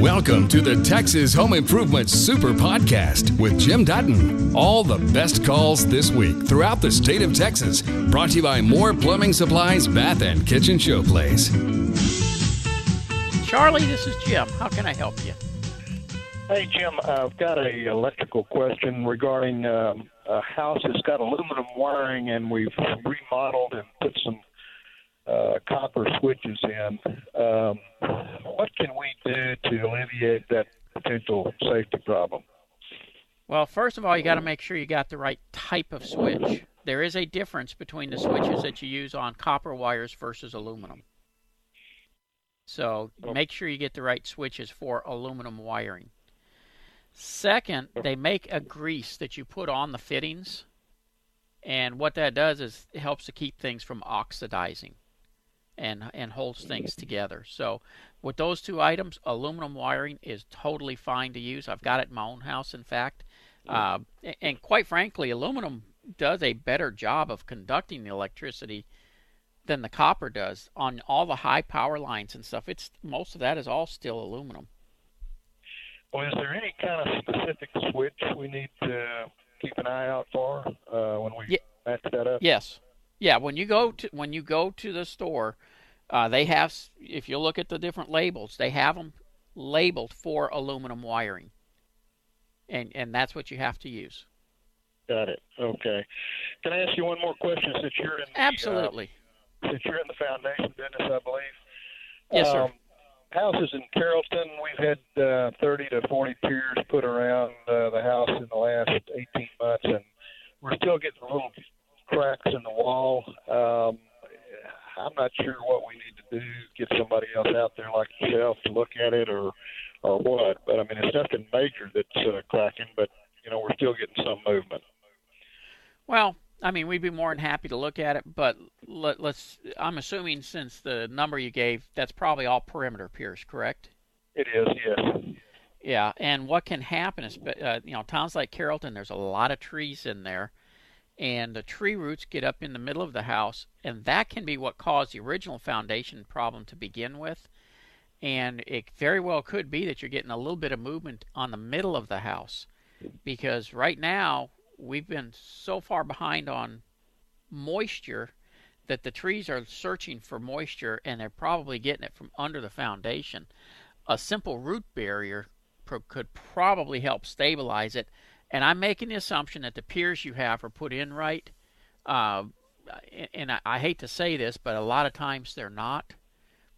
Welcome to the Texas Home Improvement Super Podcast with Jim Dutton. All the best calls this week throughout the state of Texas. Brought to you by Moore Plumbing Supplies, Bath and Kitchen Showplace. Charlie, this is Jim. How can I help you? Hey, Jim, I've got a electrical question regarding um, a house that's got aluminum wiring, and we've remodeled and put some uh, copper switches in. Um, what can we do to alleviate that potential safety problem? Well, first of all, you got to make sure you got the right type of switch. There is a difference between the switches that you use on copper wires versus aluminum. So make sure you get the right switches for aluminum wiring. Second, they make a grease that you put on the fittings. And what that does is it helps to keep things from oxidizing and and holds things together. So with those two items, aluminum wiring is totally fine to use. I've got it in my own house, in fact. Uh, and quite frankly, aluminum does a better job of conducting the electricity than the copper does on all the high power lines and stuff. It's most of that is all still aluminum. Well, is there any kind of specific switch we need to keep an eye out for uh, when we yeah. match that up? Yes. Yeah, when you go to when you go to the store, uh, they have if you look at the different labels, they have them labeled for aluminum wiring, and and that's what you have to use. Got it. Okay. Can I ask you one more question? Since you're in the, absolutely, uh, since you're in the foundation business, I believe. Yes, sir. Um, houses in Carrollton, we've had uh, 30 to 40 piers put around uh, the house in the last 18 months, and we're still getting little cracks in the wall. Um, I'm not sure what we need to do. Get somebody else out there like yourself to look at it, or or what. But I mean, it's nothing major that's uh, cracking, but you know, we're still getting some movement. Well, I mean, we'd be more than happy to look at it, but let, us I'm assuming since the number you gave, that's probably all perimeter piers, correct? It is, yes. Yeah, and what can happen is, uh, you know, towns like Carrollton, there's a lot of trees in there, and the tree roots get up in the middle of the house, and that can be what caused the original foundation problem to begin with. And it very well could be that you're getting a little bit of movement on the middle of the house, because right now we've been so far behind on moisture that the trees are searching for moisture and they're probably getting it from under the foundation. A simple root barrier could probably help stabilize it and I'm making the assumption that the piers you have are put in right. Uh, and I, I, hate to say this, but a lot of times they're not.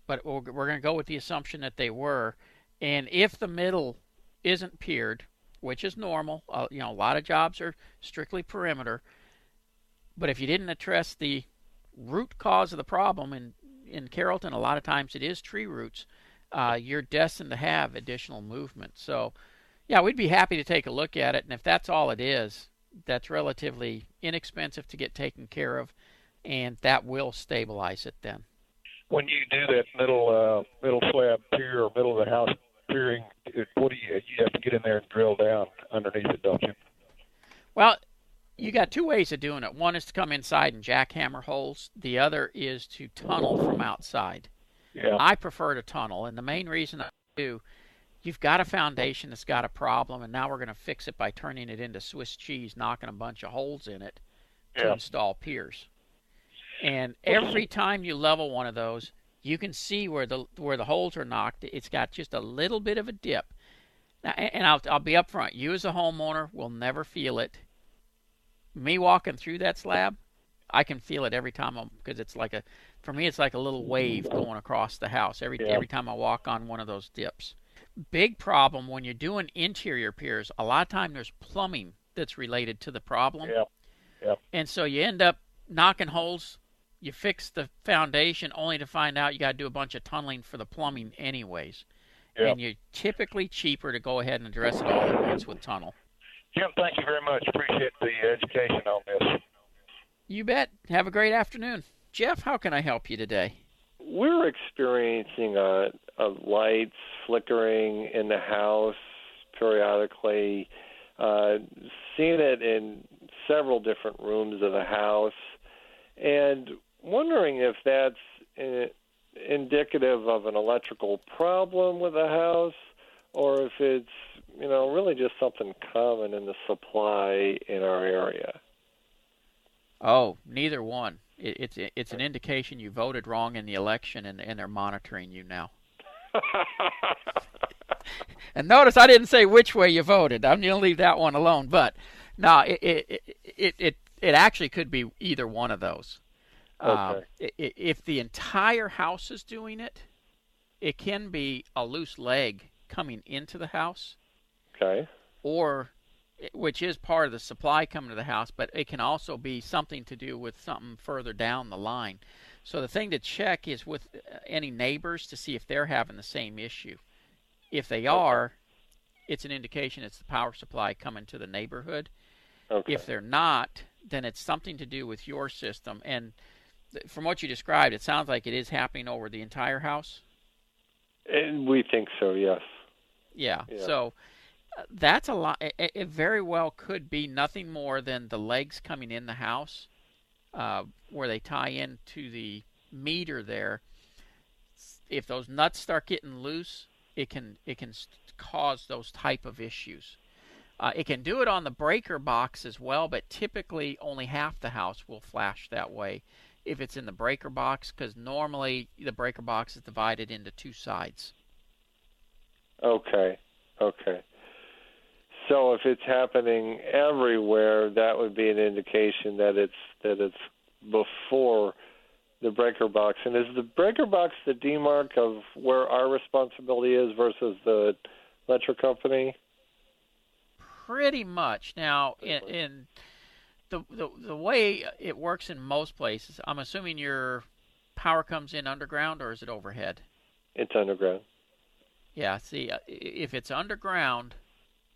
But we're, we're going to go with the assumption that they were. And if the middle isn't piered, which is normal, uh, you know, a lot of jobs are strictly perimeter. But if you didn't address the root cause of the problem, in in Carrollton, a lot of times it is tree roots. Uh, you're destined to have additional movement. So yeah, we'd be happy to take a look at it, and if that's all it is, that's relatively inexpensive to get taken care of, and that will stabilize it then. When you do that middle uh, middle slab pier or middle of the house piering, what do you you have to get in there and drill down underneath it, don't you? Well, you got two ways of doing it. One is to come inside and jackhammer holes. The other is to tunnel from outside. Yeah. I prefer to tunnel, and the main reason I do you've got a foundation that's got a problem, and now we're going to fix it by turning it into Swiss cheese, knocking a bunch of holes in it to yeah. install piers. And every time you level one of those, you can see where the where the holes are knocked. It's got just a little bit of a dip. Now, and I'll I'll be upfront. You as a homeowner will never feel it. Me walking through that slab, I can feel it every time I'm because it's like a for me it's like a little wave mm-hmm. going across the house every yeah. every time I walk on one of those dips big problem when you're doing interior piers. A lot of time there's plumbing that's related to the problem. Yeah. Yeah. And so you end up knocking holes. You fix the foundation only to find out you got to do a bunch of tunneling for the plumbing anyways. Yeah. And you're typically cheaper to go ahead and address it all at once with tunnel. Jim, thank you very much. Appreciate the education on this. You bet. Have a great afternoon. Jeff, how can I help you today? We're experiencing a, a lights flickering in the house periodically. Uh, seen it in several different rooms of the house, and wondering if that's uh, indicative of an electrical problem with the house, or if it's you know really just something common in the supply in our area. Oh, neither one. It, it's it's an indication you voted wrong in the election, and and they're monitoring you now. and notice I didn't say which way you voted. I'm going to leave that one alone. But no, it it it it, it actually could be either one of those. Okay. Uh, if the entire house is doing it, it can be a loose leg coming into the house. Okay. Or which is part of the supply coming to the house, but it can also be something to do with something further down the line. So the thing to check is with uh, any neighbors to see if they're having the same issue. If they are, it's an indication it's the power supply coming to the neighborhood. Okay. If they're not, then it's something to do with your system. And from what you described, it sounds like it is happening over the entire house. And we think so, yes. Yeah. Yeah. So uh, that's a lot. It, it very well could be nothing more than the legs coming in the house, uh, where they tie into the meter there. If those nuts start getting loose, it can it can cause those type of issues. Uh, it can do it on the breaker box as well, but typically only half the house will flash that way if it's in the breaker box, because normally the breaker box is divided into two sides. Okay. Okay. So if it's happening everywhere, that would be an indication that it's that it's before the breaker box. And is the breaker box the demarc of where our responsibility is versus the electric company? Pretty much. Now, in, in the, the the way it works in most places, I'm assuming your power comes in underground or is it overhead? It's underground. Yeah. See, uh, if it's underground,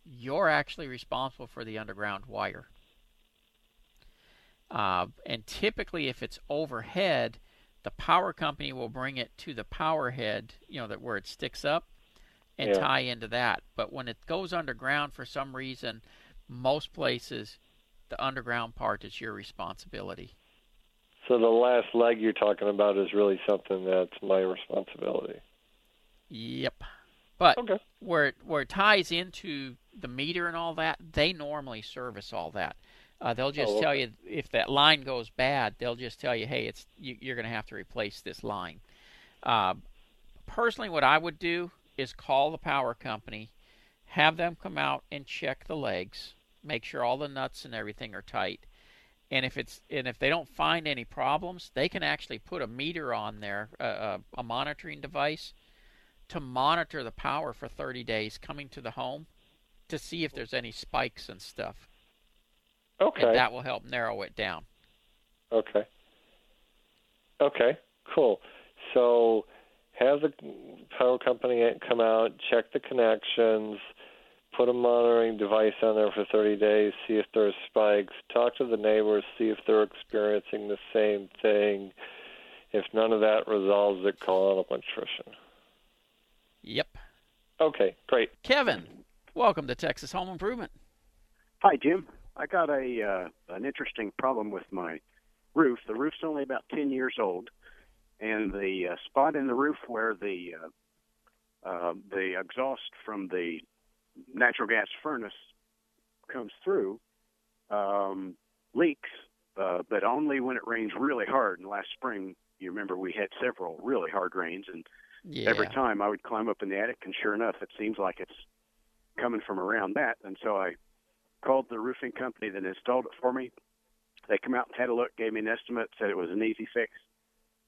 you're actually responsible for the underground wire. Uh, and typically, if it's overhead, the power company will bring it to the power head, you know, that where it sticks up, and Yeah. tie into that. But when it goes underground, for some reason, most places, the underground part is your responsibility. So the last leg you're talking about is really something that's my responsibility. Yep. But Okay. where it, where it ties into the meter and all that, they normally service all that. Uh, they'll just Oh, tell you if that line goes bad. They'll just tell you, hey, it's you, you're going to have to replace this line. Uh, personally, what I would do is call the power company, have them come out and check the legs, make sure all the nuts and everything are tight. And if it's and if they don't find any problems, they can actually put a meter on there, uh, uh, a monitoring device, to monitor the power for 30 days coming to the home to see if there's any spikes and stuff. Okay. And that will help narrow it down. Okay. Okay, cool. So have the power company come out, check the connections, put a monitoring device on there for 30 days, see if there's spikes, talk to the neighbors, see if they're experiencing the same thing. If none of that resolves it, call an electrician. Yep. Okay, great. Kevin, welcome to Texas Home Improvement. Hi, Jim. I got a uh, an interesting problem with my roof. The roof's only about 10 years old, and the uh, spot in the roof where the uh, uh, the exhaust from the natural gas furnace comes through um, leaks, uh, but only when it rains really hard. And last spring, you remember we had several really hard rains, and Yeah. every time I would climb up in the attic, and sure enough, it seems like it's coming from around that. And so I called the roofing company that installed it for me. They come out and had a look, gave me an estimate, said it was an easy fix.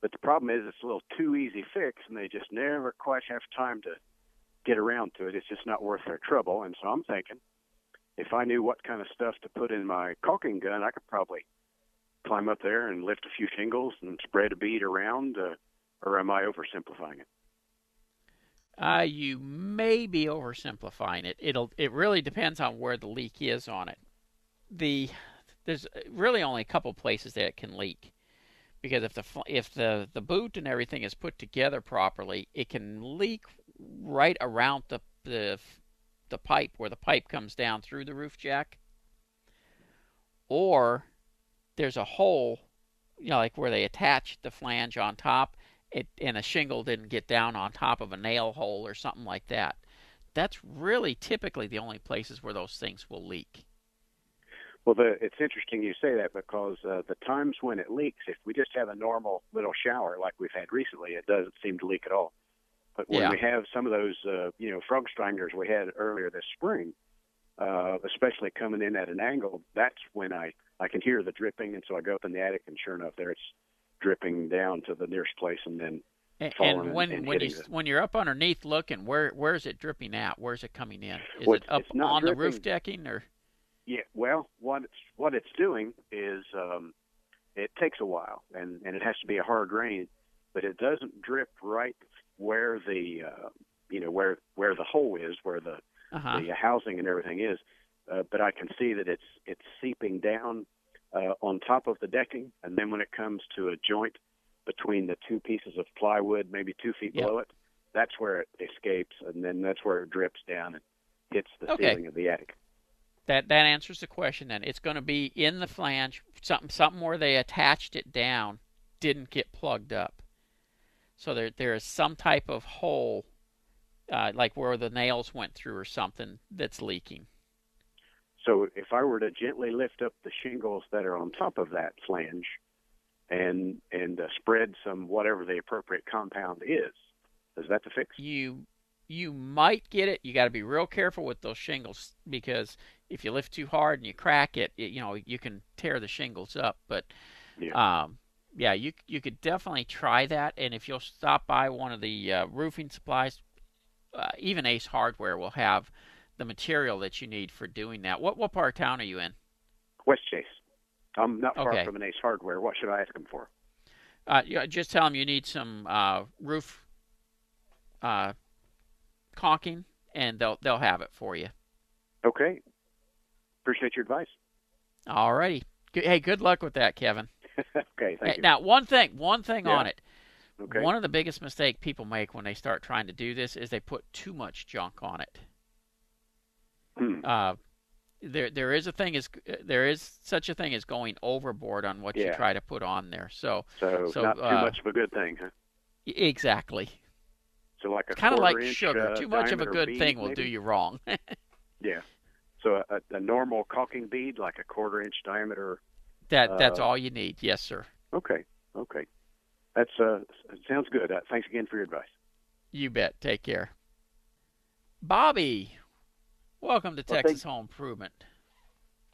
But the problem is it's a little too easy fix, and they just never quite have time to get around to it. It's just not worth their trouble. And so I'm thinking, if I knew what kind of stuff to put in my caulking gun, I could probably climb up there and lift a few shingles and spread a bead around. Uh, or am I oversimplifying it? Uh, you may be oversimplifying it. It'll it really depends on where the leak is on it. The there's really only a couple places that it can leak, because if the if the the boot and everything is put together properly, it can leak right around the the the pipe where the pipe comes down through the roof jack. Or there's a hole, you know, like where they attach the flange on top, it and a shingle didn't get down on top of a nail hole or something like that. That's really typically the only places where those things will leak. Well, the, it's interesting you say that because uh, the times when it leaks, if we just have a normal little shower like we've had recently, it doesn't seem to leak at all. But when Yeah. we have some of those, uh, you know, frog stranglers we had earlier this spring, uh, especially coming in at an angle, that's when I I can hear the dripping, and so I go up in the attic, and sure enough, there it's dripping down to the nearest place, and then And, falling and and- when and when you the- when you're up underneath looking, where where's it dripping at? Where's it coming in? Is Well, it up on the roof decking or? Yeah, well, what it's what it's doing is um, it takes a while, and and it has to be a hard rain, but it doesn't drip right where the uh, you know where where the hole is, where the Uh-huh. the housing and everything is. Uh, but I can see that it's it's seeping down uh, on top of the decking, and then when it comes to a joint between the two pieces of plywood, maybe two feet Yep. below it, that's where it escapes, and then that's where it drips down and hits the Okay. ceiling of the attic. That that answers the question. Then it's going to be in the flange, something something where they attached it down didn't get plugged up. So there there is some type of hole, uh, like where the nails went through or something, that's leaking. So if I were to gently lift up the shingles that are on top of that flange, and and uh, spread some whatever the appropriate compound is, is that the fix? You you might get it. You got to be real careful with those shingles because if you lift too hard and you crack it, it you know you can tear the shingles up. But Yeah. um, yeah, you you could definitely try that. And if you'll stop by one of the uh, roofing supplies, uh, even Ace Hardware will have the material that you need for doing that. What what part of town are you in? Westchase. I'm not far Okay. from an Ace Hardware. What should I ask them for? Uh, just tell them you need some uh, roof uh, caulking, and they'll they'll have it for you. Okay. Appreciate your advice. Alrighty. Good- Hey, good luck with that, Kevin. okay, Hey, thank you. Now, one thing, one thing Yeah. on it. Okay. One of the biggest mistakes people make when they start trying to do this is they put too much junk on it. Hmm. Uh, there, there is a thing is there is such a thing as going overboard on what you try to put on there. So So, so, not too uh, much of a good thing, huh? exactly, So like a kind of like inch, sugar. uh, too much of a good bead, thing will maybe? do you wrong. Yeah. So a, a normal caulking bead, like a quarter inch diameter. that that's Uh, all you need. Yes, sir. Okay. Okay. That's uh sounds good. Uh, thanks again for your advice. You bet. Take care. Bobby, welcome to Well, Texas Home Improvement.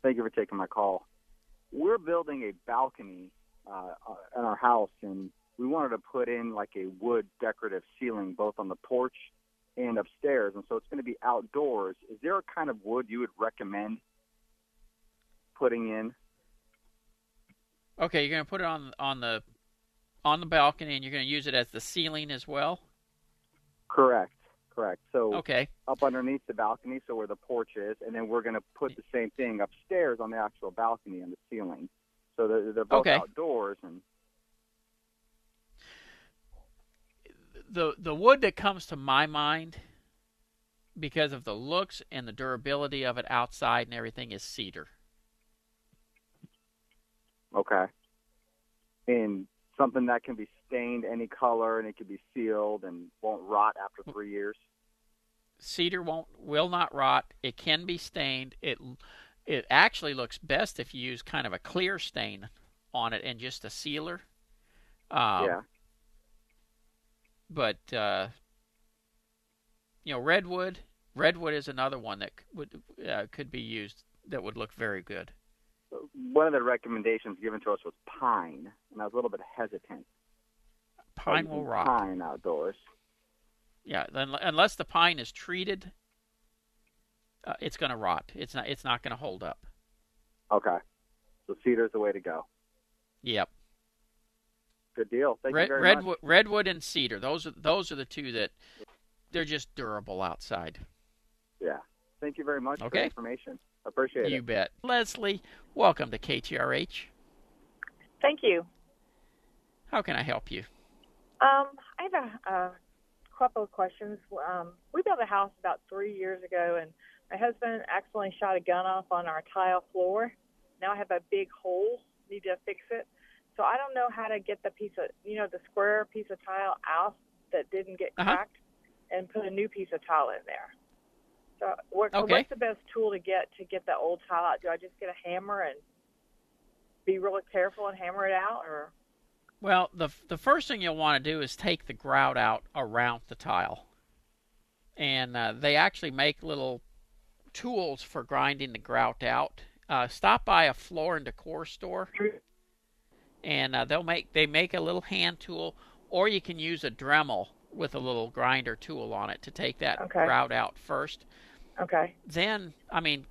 Thank you for taking my call. We're building a balcony uh, uh, in our house, and we wanted to put in like a wood decorative ceiling both on the porch and upstairs, and so it's going to be outdoors. Is there a kind of wood you would recommend putting in? Okay, you're gonna put it on on the on the balcony, and you're gonna use it as the ceiling as well. Correct, correct. So Okay. up underneath the balcony, so where the porch is, and then we're going to put the same thing upstairs on the actual balcony and the ceiling. So they're, they're both Okay. outdoors, and the the wood that comes to my mind because of the looks and the durability of it outside and everything is cedar. Okay. And something that can be stained any color and it can be sealed and won't rot after three years. Cedar won't will not rot. It can be stained. It it actually looks best if you use kind of a clear stain on it and just a sealer. Um, yeah. But uh, you know, redwood. Redwood is another one that would uh, could be used that would look very good. One of the recommendations given to us was pine, and I was a little bit hesitant. Pine will rot. Pine outdoors. Yeah, then, unless the pine is treated, uh, it's going to rot. It's not. It's not going to hold up. Okay. So cedar's the way to go. Yep. Good deal. Thank Red, you very redwood, much. redwood, and cedar. Those are those are the two that they're just durable outside. Yeah. Thank you very much for Okay. the information. Appreciate you it. You bet. Leslie, welcome to KTRH. Thank you. How can I help you? Um, I have a, a couple of questions. Um, we built a house about three years ago, and my husband accidentally shot a gun off on our tile floor. Now I have a big hole. Need to fix it. So I don't know how to get the piece of, you know, the square piece of tile out that didn't get Uh-huh. cracked and put a new piece of tile in there. So what, Okay. what's the best tool to get to get the old tile out? Do I just get a hammer and be really careful and hammer it out, or Well, the the first thing you'll want to do is take the grout out around the tile, and uh, they actually make little tools for grinding the grout out. Uh, stop by a floor and decor store, and uh, they'll make they make a little hand tool, or you can use a Dremel with a little grinder tool on it to take that Okay. grout out first. okay, Then, I mean,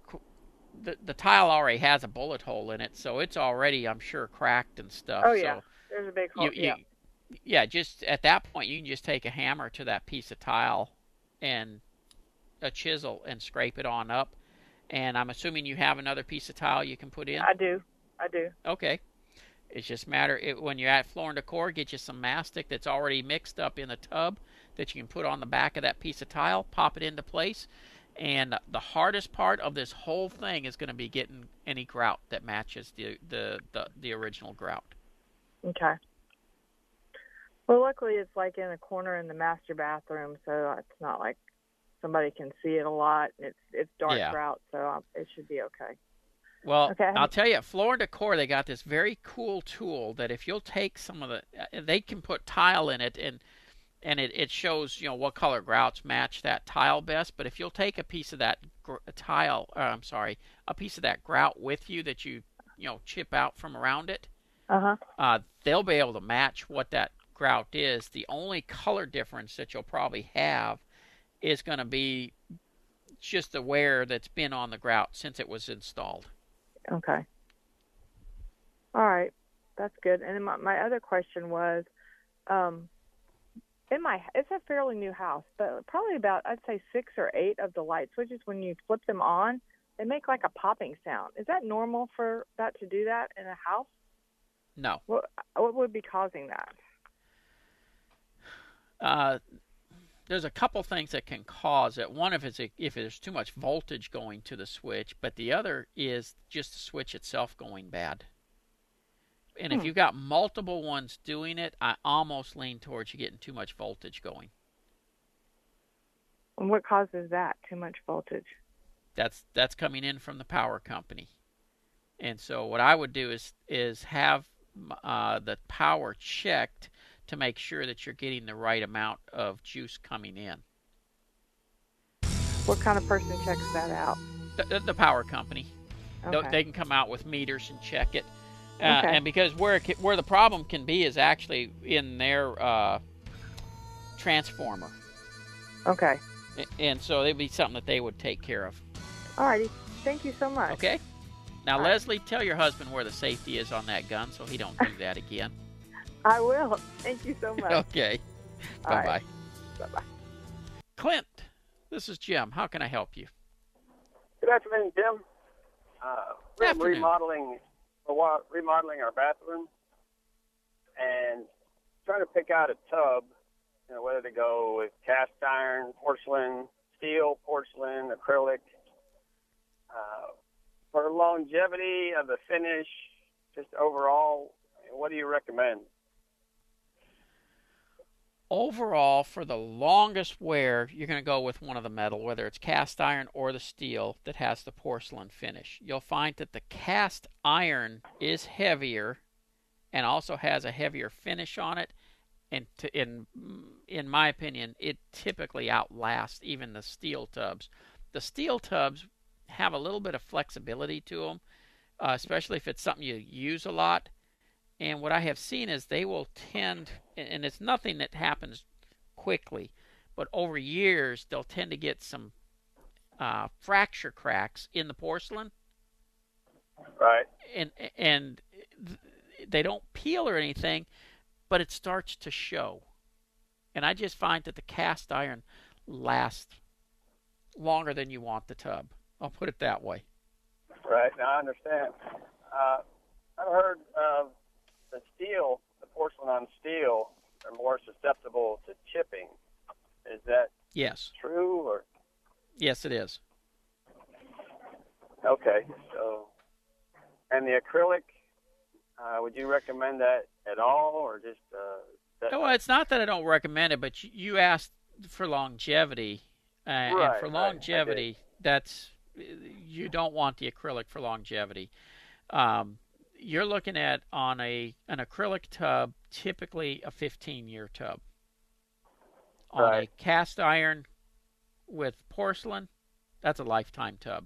the the tile already has a bullet hole in it, so it's already, I'm sure, cracked and stuff. Oh, yeah. So there's a big hole. you, yeah. you, yeah, just at that point, you can just take a hammer to that piece of tile and a chisel and scrape it on up. And I'm assuming you have another piece of tile you can put in. I do, I do. Okay. It's just matter it, when you're at Floor and Decor, get you some mastic that's already mixed up in the tub that you can put on the back of that piece of tile, pop it into place. And the hardest part of this whole thing is going to be getting any grout that matches the, the, the, the original grout. Okay. Well, luckily it's like in a corner in the master bathroom, so it's not like somebody can see it a lot. It's it's dark Yeah. grout, so um, it should be okay. Well, Okay. I'll tell you, at Floor and Decor, they got this very cool tool that if you'll take some of the, uh, they can put tile in it and and it, it shows you know what color grouts match that tile best. But if you'll take a piece of that gr- tile, uh, I'm sorry, a piece of that grout with you that you you know chip out from around it, Uh huh. uh, they'll be able to match what that grout is. The only color difference that you'll probably have is going to be just the wear that's been on the grout since it was installed. Okay. All right, that's good. And then my my other question was, um, in my it's a fairly new house, but probably about I'd say six or eight of the light switches when you flip them on, they make like a popping sound. Is that normal for that to do that in a house? No. What what would be causing that? Uh, there's a couple things that can cause it. One, of it's if there's too much voltage going to the switch, but the other is just the switch itself going bad. And if Hmm. you've got multiple ones doing it, I almost lean towards you getting too much voltage going. And what causes that? Too much voltage. That's that's coming in from the power company. And so what I would do is is have uh, the power checked to make sure that you're getting the right amount of juice coming in. What kind of person checks that out? The, the- power company. Okay. They can come out with meters and check it. Uh, Okay. And because where it, where the problem can be is actually in their uh, transformer, Okay. And so it'd be something that they would take care of. All righty. Thank you so much. Okay. Now, All right. Leslie, tell your husband where the safety is on that gun, so he don't do that again. I will. Thank you so much. okay. All Bye right. bye. Bye bye. Clint, this is Jim. How can I help you? Good afternoon, Jim. Uh, we're Afternoon. remodeling, we're remodeling our bathroom, and trying to pick out a tub, you know, whether to go with cast iron, porcelain, steel, porcelain, acrylic. Uh, for longevity of the finish, just overall, what do you recommend? Overall, for the longest wear, you're going to go with one of the metal, whether it's cast iron or the steel that has the porcelain finish. You'll find that the cast iron is heavier and also has a heavier finish on it. And to, in in my opinion, it typically outlasts even the steel tubs. The steel tubs have a little bit of flexibility to them, uh, especially if it's something you use a lot. And what I have seen is they will tend, and it's nothing that happens quickly, but over years they'll tend to get some uh, fracture cracks in the porcelain, Right. and and they don't peel or anything, but it starts to show. And I just find that the cast iron lasts longer than you want the tub. I'll put it that way. Right. Now I understand. Uh, I've heard of the steel, the porcelain on steel, are more susceptible to chipping. Is that Yes, true or yes, it is. okay? So, and the acrylic, Uh, would you recommend that at all, or just? Uh, that well, it's not that I don't recommend it, but you, you asked for longevity, uh, right, and for longevity, right, that's you don't want the acrylic for longevity. Um, you're looking at on a an acrylic tub, typically a 15 year tub. On Right. a cast iron with porcelain, that's a lifetime tub.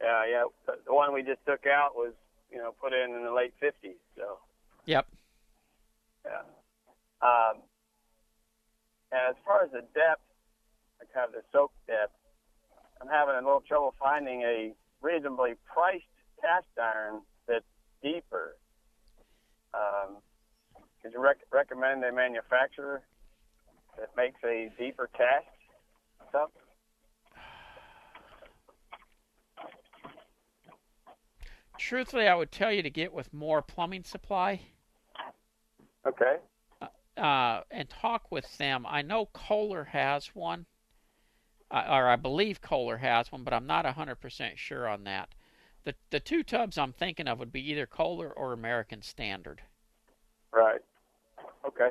Yeah, yeah. The, the one we just took out was, you know, put in in the late '50s. So, Yep. yeah. Um, and as far as the depth, like kind of the soak depth, I'm having a little trouble finding a reasonably priced cast iron that's deeper. Um, could you rec- recommend a manufacturer that makes a deeper cast tub? Truthfully, I would tell you to get with Moore plumbing supply. Okay. uh, and talk with them. I know Kohler has one, uh, or I believe Kohler has one, but I'm not 100% sure on that. The the two tubs I'm thinking of would be either Kohler or American Standard. Right. Okay.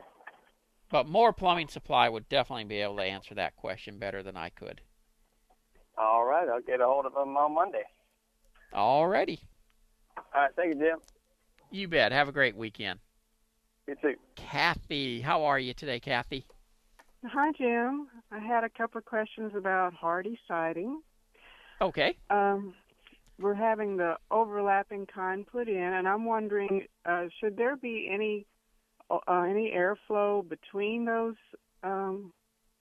But Moore plumbing supply would definitely be able to answer that question better than I could. All right. I'll get a hold of them on Monday. All righty. All right. Thank you, Jim. You bet. Have a great weekend. You too. Kathy, how are you today, Kathy? Hi, Jim. I had a couple of questions about Hardie siding. Okay. Um, we're having the overlapping kind put in, and I'm wondering, uh, should there be any uh, any airflow between those um,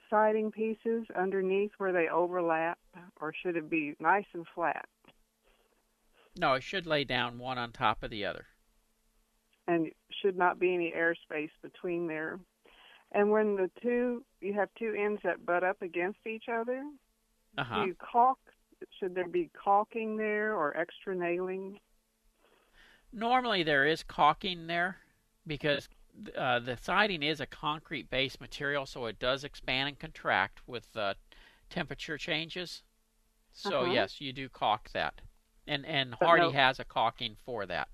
siding pieces underneath where they overlap, or should it be nice and flat? No, it should lay down one on top of the other. and should not be any airspace between there. And when the two, you have two ends that butt up against each other, Uh-huh. do you caulk? Should there be caulking there or extra nailing? Normally there is caulking there because uh, the siding is a concrete based material, so it does expand and contract with uh, temperature changes. So Uh-huh. yes, you do caulk that, and and But Hardie no- has a caulking for that.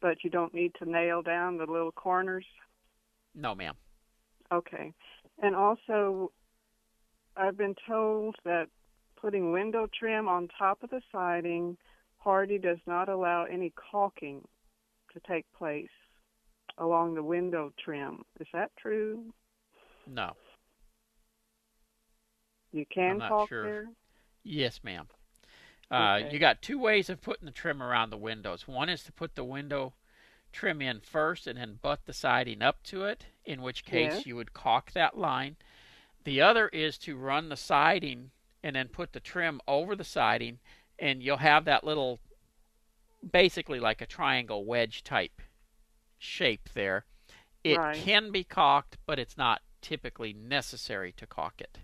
But you don't need to nail down the little corners. No, ma'am. Okay. And also, I've been told that putting window trim on top of the siding, Hardie does not allow any caulking to take place along the window trim. Is that true? No. You can not caulk sure. there? Yes, ma'am. Uh, Okay. You got two ways of putting the trim around the windows. One is to put the window trim in first and then butt the siding up to it, in which case Yes. you would caulk that line. The other is to run the siding and then put the trim over the siding, and you'll have that little, basically like a triangle wedge type shape there. It Right. can be caulked, but it's not typically necessary to caulk it.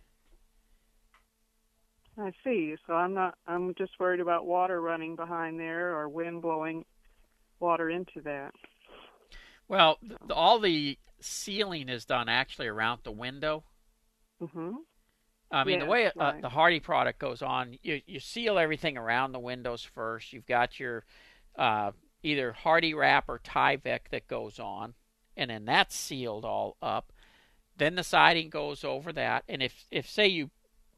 I see. So I'm not. I'm just worried about water running behind there or wind blowing water into that. Well, th- all the sealing is done actually around the window. Mm-hmm. I mean, the way uh, right. the Hardie product goes on, you you seal everything around the windows first. You've got your uh, either Hardie wrap or Tyvek that goes on, and then that's sealed all up. Then the siding goes over that, and if if say you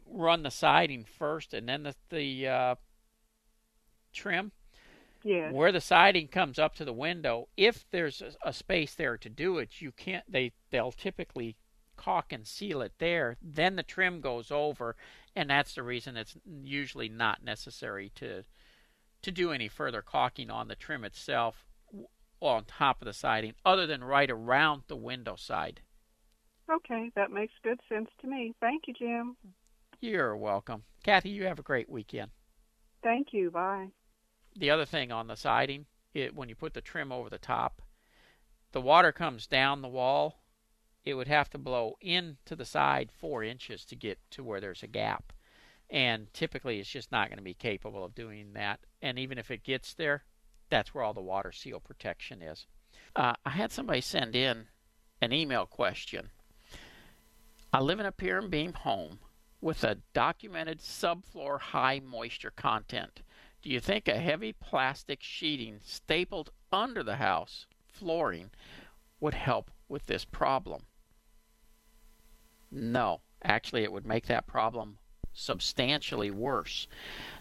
run the siding first and then the the uh, trim, Yes. where the siding comes up to the window, if there's a, a space there to do it, you can't. They they'll typically caulk and seal it there. Then the trim goes over, and that's the reason it's usually not necessary to to do any further caulking on the trim itself on top of the siding, other than right around the window side. Okay, that makes good sense to me. Thank you, Jim. You're welcome, Kathy. You have a great weekend. Thank you. Bye. The other thing on the siding, it when you put the trim over the top, the water comes down the wall. It would have to blow into the side four inches to get to where there's a gap, and typically it's just not going to be capable of doing that. And even if it gets there, that's where all the water seal protection is. Uh, I had somebody send in an email question. I live in a pier and beam home with a documented subfloor high moisture content. Do you think a heavy plastic sheeting stapled under the house flooring would help with this problem? No, actually, it would make that problem substantially worse.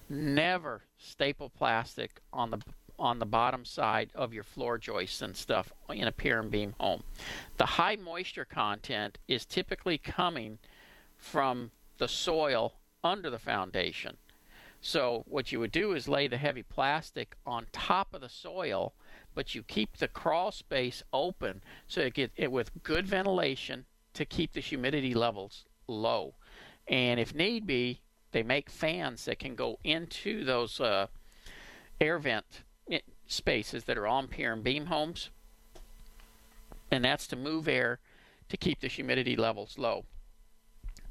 Never staple plastic on the on the bottom side of your floor joists and stuff in a pier and beam home. The high moisture content is typically coming from the soil under the foundation. So what you would do is lay the heavy plastic on top of the soil, but you keep the crawl space open so it get it with good ventilation to keep the humidity levels low. And if need be, they make fans that can go into those uh, air vent spaces that are on pier and beam homes. And that's to move air to keep the humidity levels low.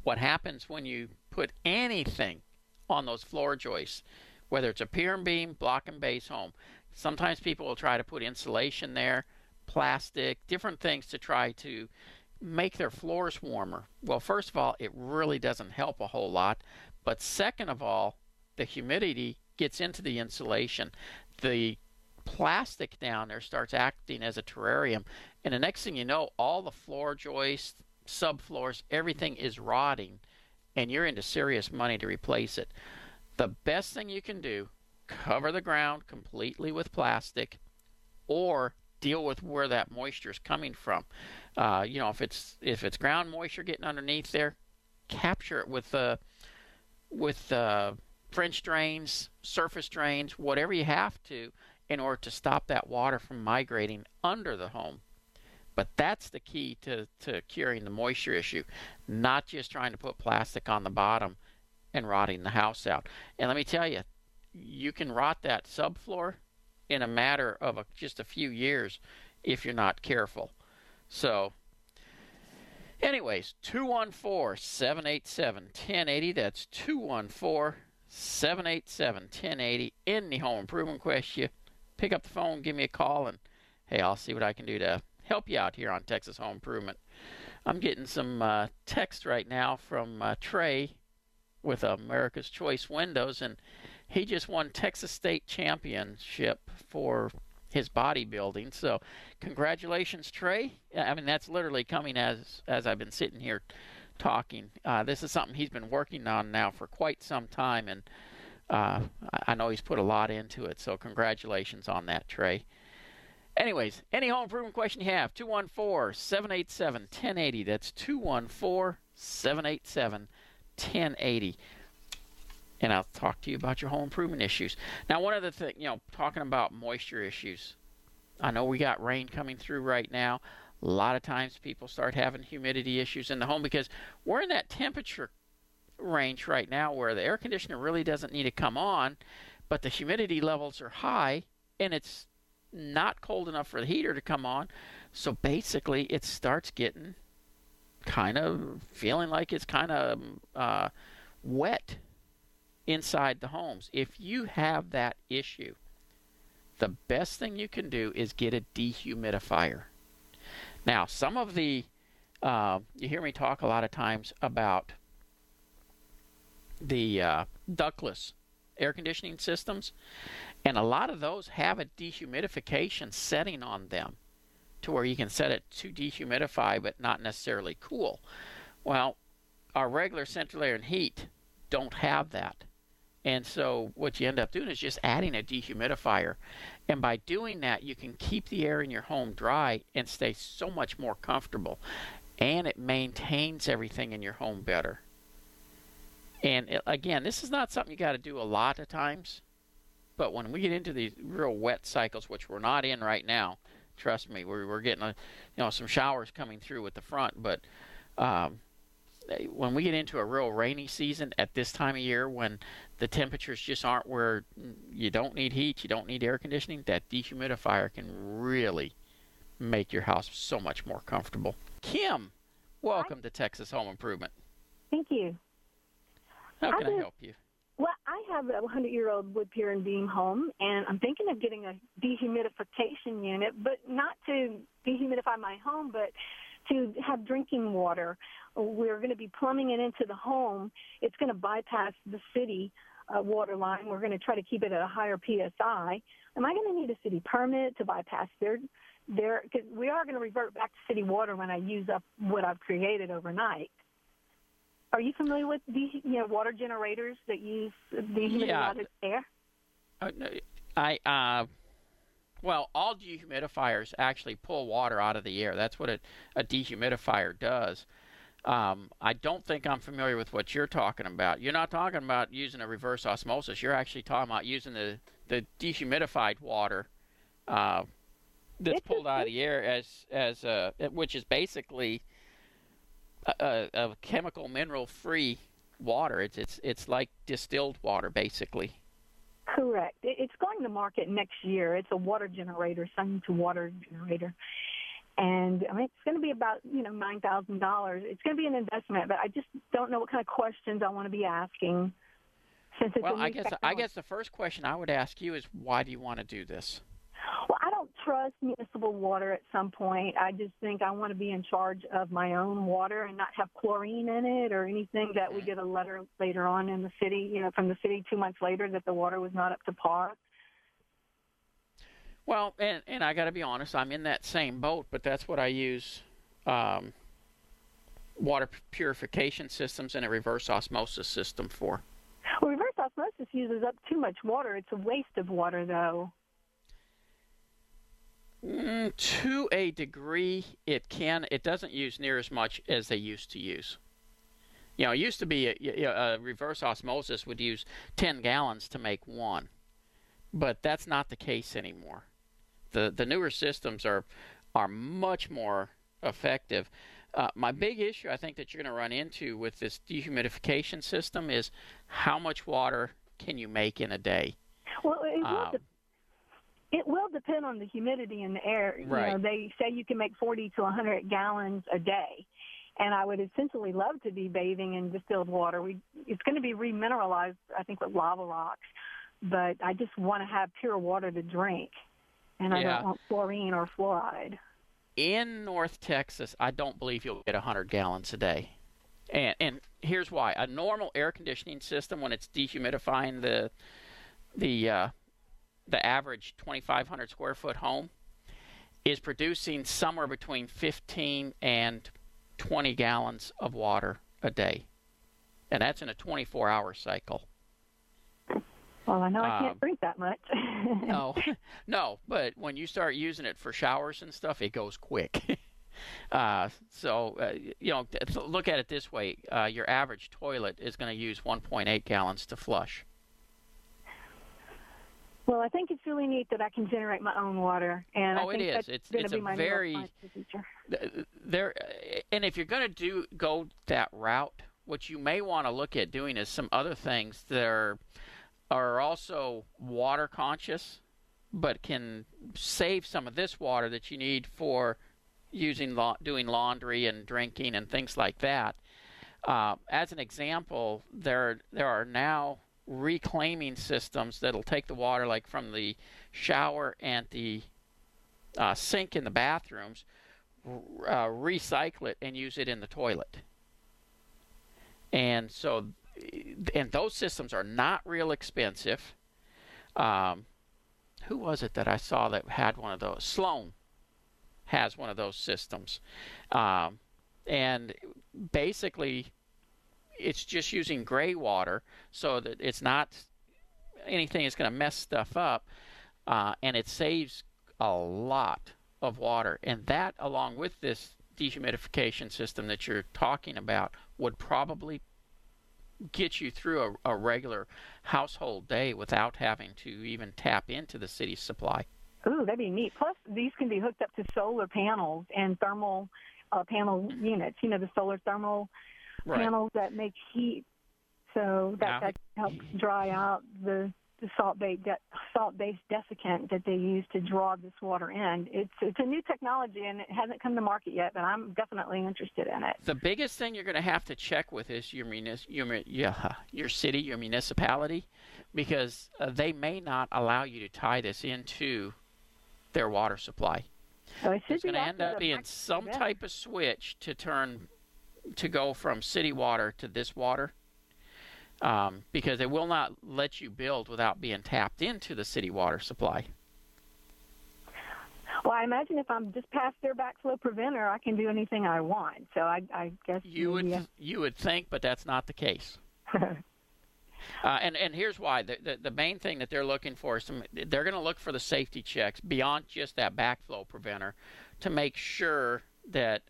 What happens when you put anything on those floor joists, whether it's a pier and beam, block and base home, sometimes people will try to put insulation there, plastic, different things to try to make their floors warmer. Well, first of all, it really doesn't help a whole lot. But second of all, the humidity gets into the insulation. The plastic down there starts acting as a terrarium. And the next thing you know, all the floor joists, subfloors, everything is rotting, and you're into serious money to replace it. The best thing you can do, cover the ground completely with plastic or deal with where that moisture is coming from. Uh, you know, if it's if it's ground moisture getting underneath there, capture it with uh, with uh, French drains, surface drains, whatever you have to, in order to stop that water from migrating under the home. But that's the key to, to curing the moisture issue, not just trying to put plastic on the bottom and rotting the house out. And let me tell you, you can rot that subfloor in a matter of a, just a few years if you're not careful. So, anyways, 214 787 1080. That's 214 787 1080. Any home improvement question, pick up the phone, give me a call, and hey, I'll see what I can do to help you out here on Texas Home Improvement. I'm getting some uh, text right now from uh, Trey with America's Choice Windows, and he just won Texas State Championship for his bodybuilding. So, congratulations, Trey. I mean, that's literally coming as as I've been sitting here talking. Uh, this is something he's been working on now for quite some time, and uh, I know he's put a lot into it. So, congratulations on that, Trey. Anyways, any home improvement question you have, 214 787 1080. That's 214 787 1080 and I'll talk to you about your home improvement issues. Now, one other thing, you know, talking about moisture issues, I know we got rain coming through right now. A lot of times people start having humidity issues in the home because we're in that temperature range right now where the air conditioner really doesn't need to come on, but the humidity levels are high and it's not cold enough for the heater to come on. So basically, it starts getting kind of feeling like it's kind of uh, wet inside the homes. If you have that issue, the best thing you can do is get a dehumidifier. Now, some of the, uh, you hear me talk a lot of times about the uh, ductless air conditioning systems, and a lot of those have a dehumidification setting on them to where you can set it to dehumidify but not necessarily cool. Well, our regular central air and heat don't have that. And so what you end up doing is just adding a dehumidifier. And by doing that, you can keep the air in your home dry and stay so much more comfortable. And it maintains everything in your home better. And it, again, this is not something you got to do a lot of times. But when we get into these real wet cycles, which we're not in right now, trust me, we're, we're getting a, you know some showers coming through at the front. But um, when we get into a real rainy season at this time of year when the temperatures just aren't where you don't need heat, you don't need air conditioning, that dehumidifier can really make your house so much more comfortable. Kim, welcome Hi. to Texas Home Improvement. Thank you. How can I, I help you? Have a 100 year old wood pier and beam home, and I'm thinking of getting a dehumidification unit, but not to dehumidify my home, but to have drinking water. We're going to be plumbing it into the home. It's going to bypass the city a water line. We're going to try to keep it at a higher psi. Am I going to need a city permit to bypass their their? Because we are going to revert back to city water when I use up what I've created overnight. Are you familiar with these, you know, water generators that use dehumidified Yeah. air? Uh, I uh, well, all dehumidifiers actually pull water out of the air. That's what a, a dehumidifier does. Um, I don't think I'm familiar with what you're talking about. You're not talking about using a reverse osmosis. You're actually talking about using the, the dehumidified water uh, that's It's pulled out of the air as as uh, which is basically a, chemical mineral free water. It's it's it's like distilled water basically. Correct. It- It's going to market next year. It's a water generator, sun to water generator. And I mean, it's going to be about you know nine thousand dollars. It's going to be an investment, but I just don't know what kind of questions I want to be asking. Since it's a Well, I guess I guess the first question I would ask you is why do you want to do this? Well, don't trust municipal water at some point. I just think I want to be in charge of my own water and not have chlorine in it or anything that we get a letter later on in the city, you know, from the city two months later that the water was not up to par. Well, and and I got to be honest, I'm in that same boat, but that's what I use um, water purification systems and a reverse osmosis system for. Well, reverse osmosis uses up too much water. It's a waste of water, though. Mm, to a degree, it can. It doesn't use near as much as they used to use. You know, it used to be a reverse osmosis would use 10 gallons to make one, but that's not the case anymore. The the newer systems are are much more effective. Uh, my big issue, I think, that you're going to run into with this dehumidification system is how much water can you make in a day? Well, it will, Um, it will depend on the humidity in the air. You know, Right. they say you can make 40 to 100 gallons a day. And I would essentially love to be bathing in distilled water. We, it's going to be remineralized, I think, with lava rocks. But I just want to have pure water to drink. And I Yeah. don't want chlorine or fluoride. in North Texas, I don't believe you'll get 100 gallons a day. And and here's why: a normal air conditioning system, when it's dehumidifying the the uh, the average 2,500 square foot home, is producing somewhere between 15 and 20 gallons of water a day, and that's in a 24-hour cycle. Well, I know I Um, can't drink that much. No, no, but when you start using it for showers and stuff, it goes quick. uh, so, uh, you know, look at it this way: uh, your average toilet is going to use 1.8 gallons to flush. Well, I think it's really neat that I can generate my own water, and Oh, I think is. that's It's- it's a be my very- new appliance feature. Th- There, and if you're going to do go that route, what you may want to look at doing is some other things that are are also water conscious, but can save some of this water that you need for using la- doing laundry and drinking and things like that. Uh, as an example, there there are now reclaiming systems that'll take the water like from the shower and the uh, sink in the bathrooms, uh, recycle it and use it in the toilet. And so, and those systems are not real expensive. Um, who was it that I saw that had one of those? Sloan has one of those systems. Um, and basically, it's just using gray water so that it's not anything that's going to mess stuff up. Uh, and it saves a lot of water. And that, along with this dehumidification system that you're talking about, would probably get you through a, a regular household day without having to even tap into the city's supply. Ooh, that'd be neat. Plus, these can be hooked up to solar panels and thermal uh, panel units. You know, the solar thermal Right. panels that make heat, so that Now- that helps dry out the the salt based de- salt based desiccant that they use to draw this water in. It's it's a new technology and it hasn't come to market yet, but I'm definitely interested in it. The biggest thing you're going to have to check with is your munis- your yeah, your city, your municipality, because uh, they may not allow you to tie this into their water supply. So it It's going to end up being some yeah. type of switch to turn to go from city water to this water. um, because they will not let you build without being tapped into the city water supply. Well, I imagine if I'm just past their backflow preventer, I can do anything I want. So I, I guess you would maybe, you would think, but that's not the case. Uh, and and here's why the, the, the main thing that they're looking for is some they're going to look for the safety checks beyond just that backflow preventer to make sure that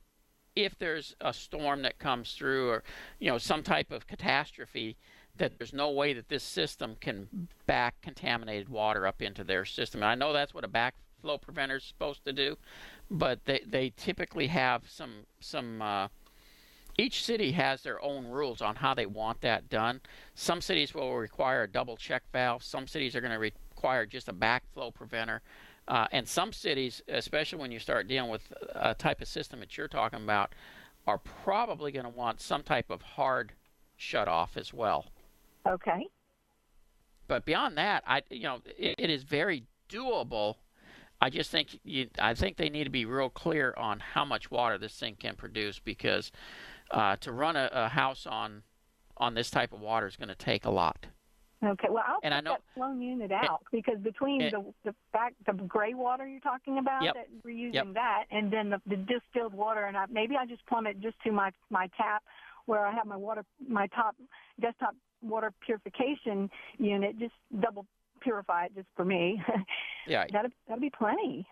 if there's a storm that comes through or you know some type of catastrophe that there's no way that this system can back contaminated water up into their system. And I know that's what a backflow preventer is supposed to do, but they they typically have some some uh, each city has their own rules on how they want that done. Some cities will require a double check valve. Some cities are going to require just a backflow preventer. Uh, and some cities, especially when you start dealing with a type of system that you're talking about, are probably going to want some type of hard shut off as well. Okay. But beyond that, I you know it, it is very doable. I just think you, I think they need to be real clear on how much water this thing can produce because uh, to run a, a, house on on this type of water is going to take a lot. Okay, well I'll and I know, that Sloan unit out it, because between it, the the fact the gray water you're talking about yep, that we're using yep. that, and then the, the distilled water, and I, maybe I just plumb it just to my my tap where I have my water my top desktop water purification unit, just double purify it just for me. yeah, that'll that'll be plenty.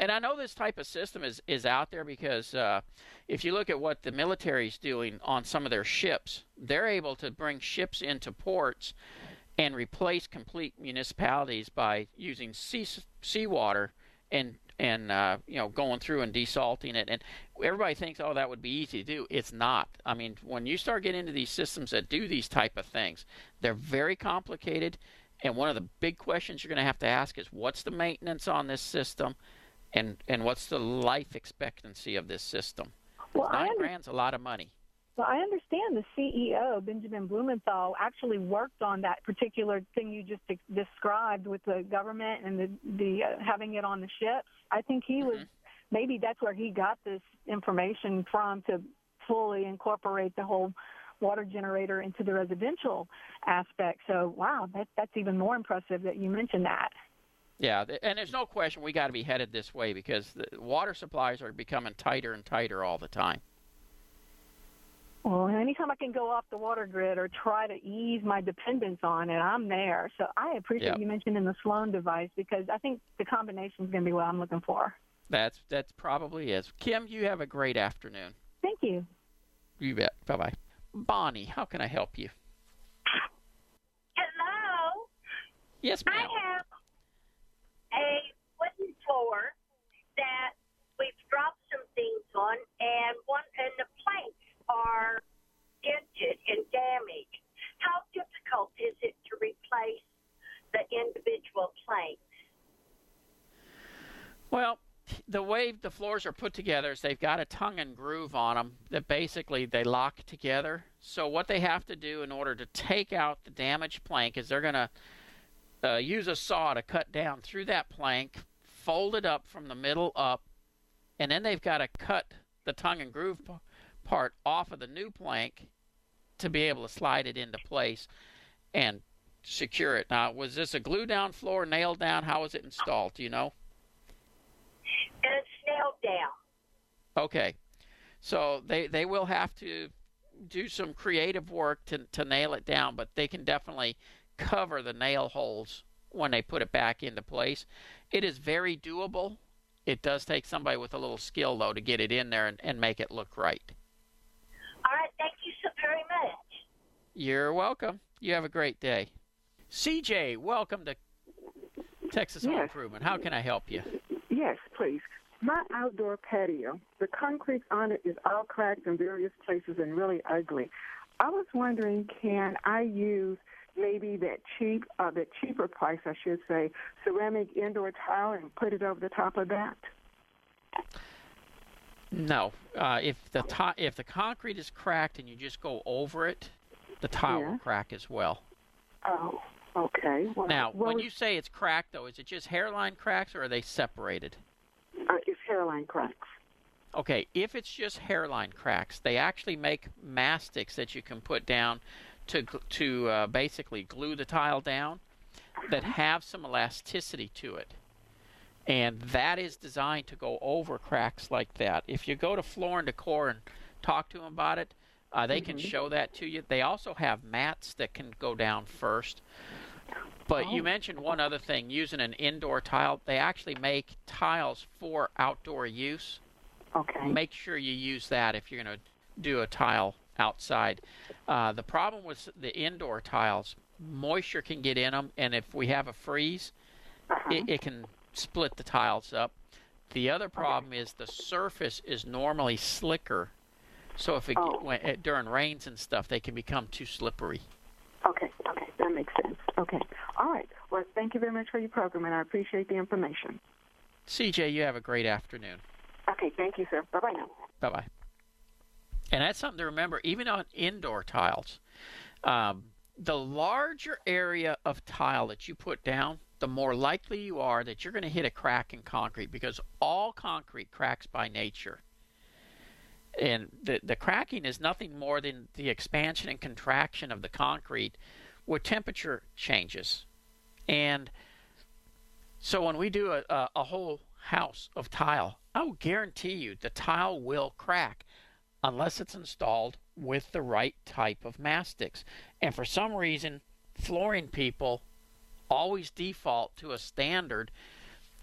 And I know this type of system is, is out there because uh, if you look at what the military is doing on some of their ships, they're able to bring ships into ports and replace complete municipalities by using sea seawater and and uh, you know going through and desalting it. And everybody thinks, oh, that would be easy to do. It's not. I mean, when you start getting into these systems that do these type of things, they're very complicated. And one of the big questions you're going to have to ask is, what's the maintenance on this system? And and what's the life expectancy of this system? Well, Nine grand's a lot of money. Well, I understand the CEO Benjamin Blumenthal actually worked on that particular thing you just described with the government and the the uh, having it on the ships. I think he was Mm-hmm. maybe that's where he got this information from to fully incorporate the whole water generator into the residential aspect. So, wow, that, that's even more impressive that you mentioned that. Yeah, and there's no question we got to be headed this way because the water supplies are becoming tighter and tighter all the time. Well, anytime I can go off the water grid or try to ease my dependence on it, I'm there. So I appreciate Yep. you mentioning the Sloan device because I think the combination is going to be what I'm looking for. That's that's probably is. Kim, you have a great afternoon. Thank you. You bet. Bye bye. Bonnie, how can I help you? Hello. Yes, I ma'am. have a wooden floor that we've dropped some things on, and one and the planks are dented and damaged. How difficult is it to replace the individual planks? Well, the way the floors are put together is they've got a tongue and groove on them that basically they lock together. So what they have to do in order to take out the damaged plank is they're going to uh, use a saw to cut down through that plank, fold it up from the middle up, and then they've got to cut the tongue and groove p- part off of the new plank to be able to slide it into place and secure it. Now, was this a glue down floor, nailed down? How was it installed? Do you know? It's nailed down. Okay. So they, they will have to do some creative work to, to nail it down, but they can definitely cover the nail holes when they put it back into place. It is very doable. It does take somebody with a little skill, though, to get it in there and, and make it look right. All right, thank you so very much. You're welcome. You have a great day. CJ, welcome to Texas Home Yes. Improvement. How can I help you? Yes, please. My outdoor patio, the concrete on it is all cracked in various places and really ugly. I was wondering, can I use maybe that cheap, uh, that cheaper price, I should say, ceramic indoor tile and put it over the top of that? No. Uh, if the ti- if the concrete is cracked and you just go over it, the tile Yeah. will crack as well. Oh, okay. Well, Now, well, when you say it's cracked, though, is it just hairline cracks or are they separated? uh, it's hairline cracks. Okay, if it's just hairline cracks, they actually make mastics that you can put down to to uh, basically glue the tile down that have some elasticity to it. And that is designed to go over cracks like that. If you go to Floor and Decor and talk to them about it, uh, they can Mhm. show that to you. They also have mats that can go down first. But you Oh. mentioned one other thing using an indoor tile. They actually make tiles for outdoor use. Okay. Make sure you use that if you're going to do a tile outside. Uh, the problem with the indoor tiles, moisture can get in them, and if we have a freeze, it, it can split the tiles up. The other problem is the surface is normally slicker, so if it Oh. when, uh, during rains and stuff, they can become too slippery. Okay, okay, that makes sense. Okay. All right. Well, thank you very much for your program, and I appreciate the information. CJ, you have a great afternoon. Okay, thank you, sir. Bye bye now. Bye bye. And that's something to remember, even on indoor tiles. Um, the larger area of tile that you put down, the more likely you are that you're going to hit a crack in concrete because all concrete cracks by nature. And the, the cracking is nothing more than the expansion and contraction of the concrete with temperature changes. And so when we do a, a, a whole house of tile, I will guarantee you the tile will crack unless it's installed with the right type of mastics. And for some reason, flooring people always default to a standard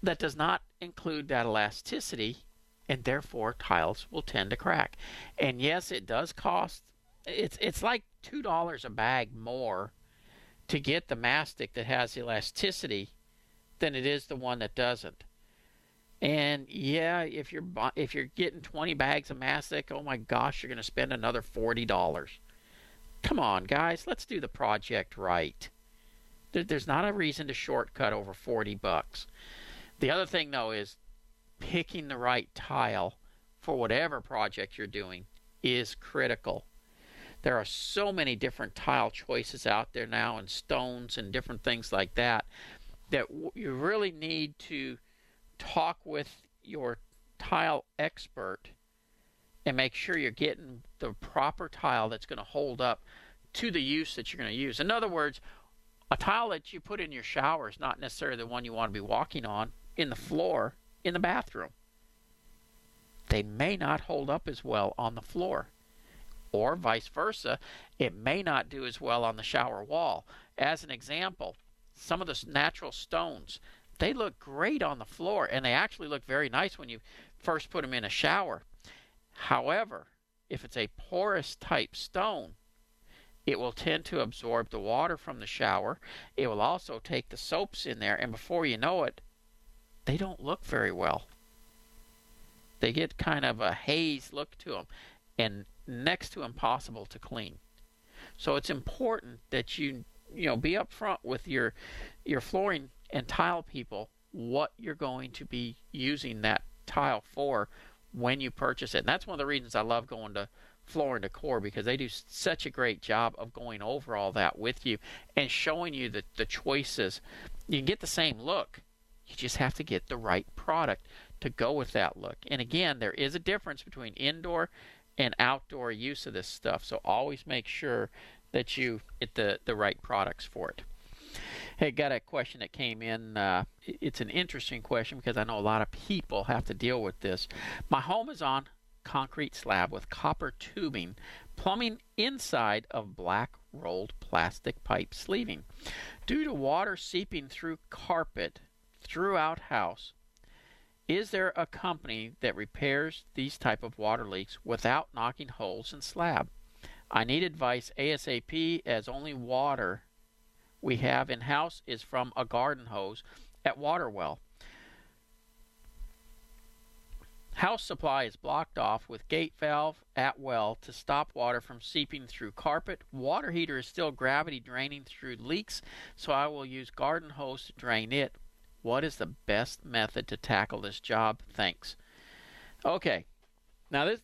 that does not include that elasticity, and therefore tiles will tend to crack. And yes, it does cost. It's it's like two dollars a bag more to get the mastic that has elasticity than it is the one that doesn't. And yeah, if you're if you're getting 20 bags of mastic, oh my gosh, you're going to spend another $40. Come on, guys, let's do the project right. There, there's not a reason to shortcut over 40 bucks. The other thing though is picking the right tile for whatever project you're doing is critical. There are so many different tile choices out there now and stones and different things like that that you really need to talk with your tile expert and make sure you're getting the proper tile that's going to hold up to the use that you're going to use. In other words, a tile that you put in your shower is not necessarily the one you want to be walking on in the floor in the bathroom. They may not hold up as well on the floor. Or vice versa, it may not do as well on the shower wall. As an example, some of the natural stones, they look great on the floor and they actually look very nice when you first put them in a shower. However, if it's a porous type stone, it will tend to absorb the water from the shower. It will also take the soaps in there, and before you know it, they don't look very well. They get kind of a haze look to them and next to impossible to clean. So it's important that you you know be upfront with your your flooring and tile people what you're going to be using that tile for when you purchase it. And that's one of the reasons I love going to Floor and Decor because they do such a great job of going over all that with you and showing you the, the choices. You can get the same look. You just have to get the right product to go with that look. And again, there is a difference between indoor and outdoor use of this stuff. So always make sure that you get the, the right products for it. Hey, got a question that came in. Uh, it's an interesting question because I know a lot of people have to deal with this. My home is on concrete slab with copper tubing, plumbing inside of black rolled plastic pipe sleeving. Due to water seeping through carpet throughout house, is there a company that repairs these type of water leaks without knocking holes in slab? I need advice ASAP as only water we have in house is from a garden hose at water well. House supply is blocked off with gate valve at well to stop water from seeping through carpet. Water heater is still gravity draining through leaks, so I will use garden hose to drain it. What is the best method to tackle this job? Thanks. Okay. Now this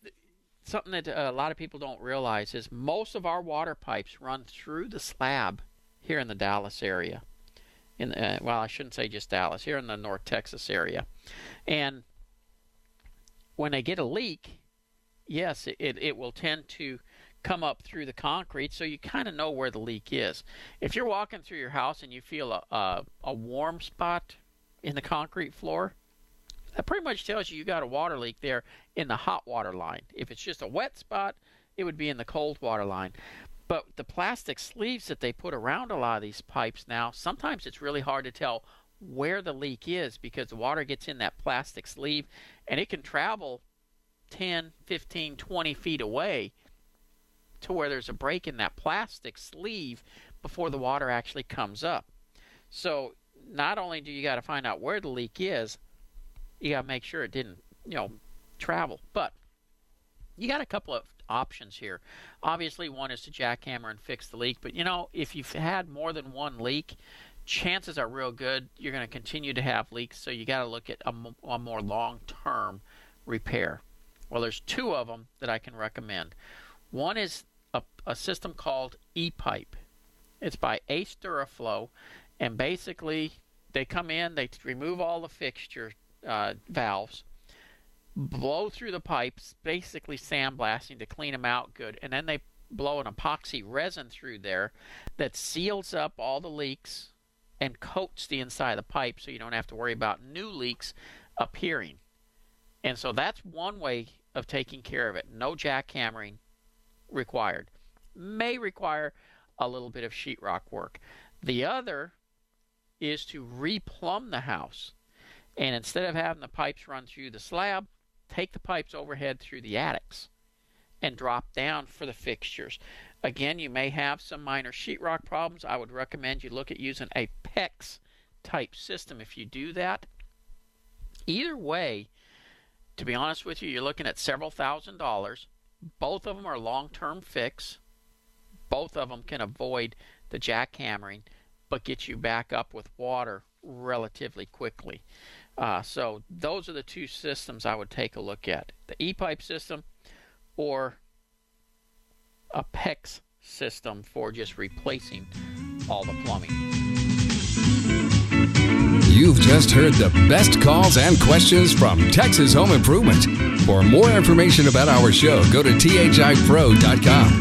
something that uh, a lot of people don't realize is most of our water pipes run through the slab here in the Dallas area. In uh, well, I shouldn't say just Dallas, here in the North Texas area. And when they get a leak, yes, it, it, it will tend to come up through the concrete so you kind of know where the leak is. If you're walking through your house and you feel a, a, a warm spot in the concrete floor, that pretty much tells you you got a water leak there in the hot water line. If it's just a wet spot, it would be in the cold water line. But the plastic sleeves that they put around a lot of these pipes now, sometimes it's really hard to tell where the leak is because the water gets in that plastic sleeve and it can travel 10, 15, 20 feet away to where there's a break in that plastic sleeve before the water actually comes up. So not only do you got to find out where the leak is, you got to make sure it didn't, you know, travel. But you got a couple of options here. Obviously, one is to jackhammer and fix the leak, but you know, if you've had more than one leak, chances are real good you're going to continue to have leaks, so you got to look at a, a more long-term repair. Well, there's two of them that I can recommend. One is a, a system called E-Pipe. It's by Ace DuraFlo, and basically they come in, they remove all the fixture uh, valves, blow through the pipes, basically sandblasting to clean them out good, and then they blow an epoxy resin through there that seals up all the leaks and coats the inside of the pipe so you don't have to worry about new leaks appearing. And so that's one way of taking care of it. No jackhammering required. May require a little bit of sheetrock work. The other is to replumb the house. And instead of having the pipes run through the slab, take the pipes overhead through the attics and drop down for the fixtures. Again, you may have some minor sheetrock problems. I would recommend you look at using a PEX type system if you do that. Either way, to be honest with you, you're looking at several thousand dollars. Both of them are long term fix. Both of them can avoid the jackhammering, but get you back up with water relatively quickly. Uh, so those are the two systems I would take a look at: the E-pipe system or a PEX system for just replacing all the plumbing. You've just heard the best calls and questions from Texas Home Improvement. For more information about our show, go to thipro.com.